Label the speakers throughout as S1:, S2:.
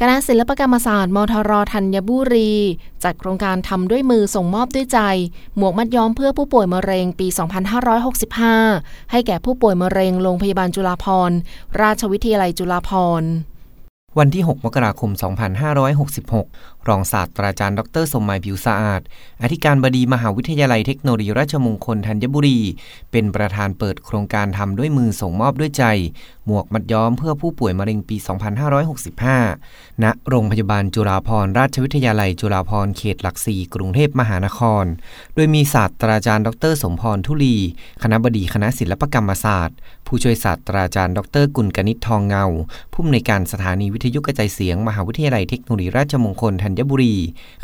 S1: คณะศิลปกรรมศาสตร์มทรธัญบุรี จัดโครงการทำด้วยมือส่งมอบด้วยใจ หมวกมัดย้อมเพื่อผู้ป่วยมะเร็งปี 2565 ให้แก่ผู้ป่วยมะเร็งโรงพยาบาลจุฬาภรณ์ราชวิทยาลัยจุฬาภรณ์
S2: วันที่ 6 มกราคม 2566 รองศาสตราจารย์ ดร สมหมายผิวสะอาด อธิการบดีมหาวิทยาลัยเทคโนโลยีราชมงคลธัญบุรี เป็นประธานเปิดโครงการทำด้วยมือส่งมอบด้วยใจ หมวกมัดย้อมเพื่อผู้ป่วยมะเร็งปี 2565 ณ โรงพยาบาลจุฬาภรณราชวิทยาลัยจุฬาภรณ์เขตหลักสี่กรุงเทพมหานคร โดยมีศาสตราจารย์ ดร สมพรทุลี คณะบดีคณะศิลปกรรมศาสตร์ ผู้ช่วยศาสตราจารย์ ดร กุลกนิษฐ์ทองเงา ผู้อำนวยการสถานีวิทยุกระจายเสียง มหาวิทยาลัยเทคโนโลยีราชมงคลธัญบุรี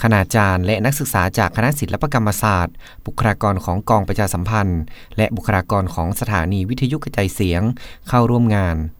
S2: คณาจารย์ และนักศึกษาจากคณะศิลปกรรมศาสตร์ บุคลากรของกองประชาสัมพันธ์ และบุคลากรของสถานีวิทยุกระจายเสียง เข้าร่วมงาน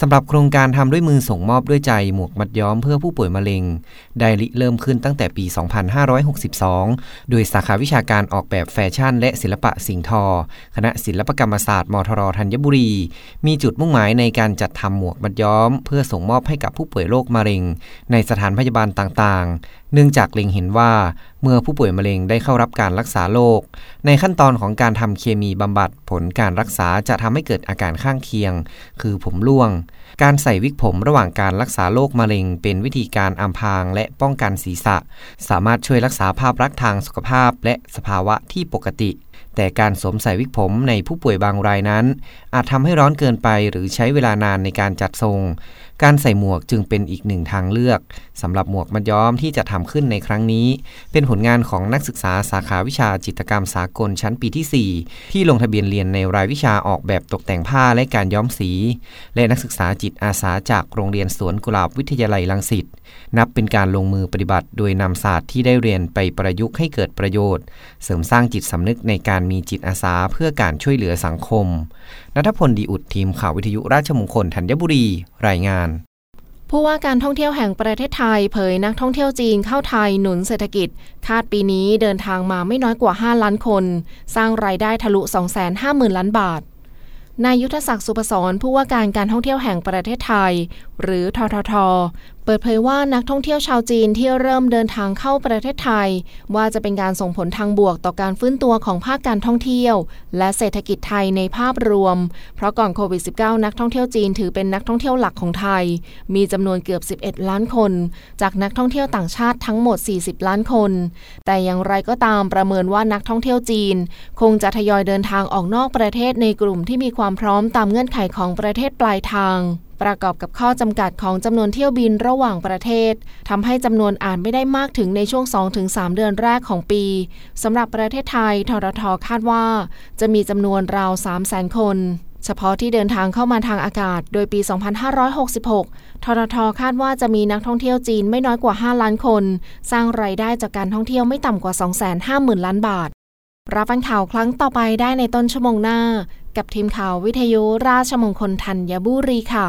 S2: สำหรับโครงการทำด้วยมือส่งมอบด้วยใจหมวกมัดย้อมเพื่อผู้ป่วยมะเร็ง ได้ริเริ่มขึ้นตั้งแต่ปี 2562 โดยสาขาวิชาการออกแบบแฟชั่น และศิลปะสิ่งทอ คณะศิลปกรรมศาสตร์มทรธัญบุรี มีจุดมุ่งหมายในการจัดทำหมวกมัดย้อม เพื่อส่งมอบให้กับผู้ป่วยโรคมะเร็ง ในสถานพยาบาลต่างๆ เนื่องจากเล็งเห็นว่าเมื่อผู้ป่วยมะเร็งได้เข้ารับการรักษาโรคในขั้นตอนของการทำเคมีบำบัดผลการรักษาจะทำให้เกิดอาการข้างเคียง คือผมร่วงการใส่วิกผมระหว่างการรักษาโรคมะเร็ง เป็นวิธีการอำพรางและป้องกันศีรษะ สามารถช่วยรักษาภาพลักษณ์ทางสุขภาพและสภาวะที่ปกติ แต่การสวมใส่วิกผมในผู้ป่วยบางรายนั้น อาจทำให้ร้อนเกินไปหรือใช้เวลานานในการจัดทรง การใส่หมวกจึงเป็นอีกหนึ่งทางเลือกสำหรับหมวกมัดย้อมที่จะทำขึ้นในครั้งนี้ เป็นผลงานของนักศึกษาสาขาวิชาจิตกรรมสากลชั้นปีที่ 4 ที่ลงทะเบียนเรียนในรายวิชาออกแบบตกแต่งผ้าและการย้อมสี และนักศึกษาจิตอาสาจากโรงเรียนสวนกุหลาบวิทยาลัยลังสิตนับเป็นการลงมือปฏิบัติ โดยนำศาสตร์ที่ได้เรียนไปประยุกต์ให้เกิดประโยชน์ เสริมสร้างจิตสำนึกในการมีจิตอาสาเพื่อการช่วยเหลือสังคม นัทพลดีอุดทีมข่าววิทยุราชมงคลธัญบุรี รายงาน
S1: ผู้ว่าการท่องเที่ยวแห่งประเทศไทยเผยนักท่องเที่ยวจีนเข้าไทยหนุนเศรษฐกิจ คาดปีนี้เดินทางมาไม่น้อยกว่า 5 ล้านคน สร้างรายได้ทะลุ 250,000 ล้านบาทนายยุทธศักดิ์สุพศรผู้ว่าการการท่องเที่ยวแห่งประเทศไทย หรือททท เปิดเผยว่านักท่องเที่ยวชาวจีนที่เริ่มเดินทางเข้าประเทศไทย ว่าจะเป็นการส่งผลทางบวกต่อการฟื้นตัวของภาคการท่องเที่ยว และเศรษฐกิจไทยในภาพรวม เพราะก่อนโควิด -19 นักท่องเที่ยวจีนถือเป็นนักท่องเที่ยวหลักของไทย มีจำนวนเกือบ 11 ล้านคน จากนักท่องเที่ยวต่างชาติทั้งหมด 40 ล้านคน แต่อย่างไรก็ตามประเมินว่านักท่องเที่ยวจีน คงจะทยอยเดินทางออกนอกประเทศในกลุ่มที่มีความพร้อมตามเงื่อนไขของประเทศปลายทาง ประกอบกับข้อจำกัดของจำนวนเที่ยวบินระหว่างประเทศทำให้จำนวนอ่านไม่ได้มากถึงในช่วง 2-3 เดือนแรกของปีสำหรับประเทศไทยทรทคาดว่า จะมีจำนวนราว300,000 คน เฉพาะที่เดินทางเข้ามาทางอากาศ โดยปี 2566 ทรทคาดว่าจะมีนักท่องเที่ยวจีนไม่น้อยกว่า 5 ล้านคน สร้างรายได้จากการท่องเที่ยวไม่ต่ำกว่า 250,000 ล้านบาทรับฟังข่าวครั้งต่อไปได้ในต้นชั่วโมงหน้า กับทีมข่าววิทยุราชมงคลธัญบุรีค่ะ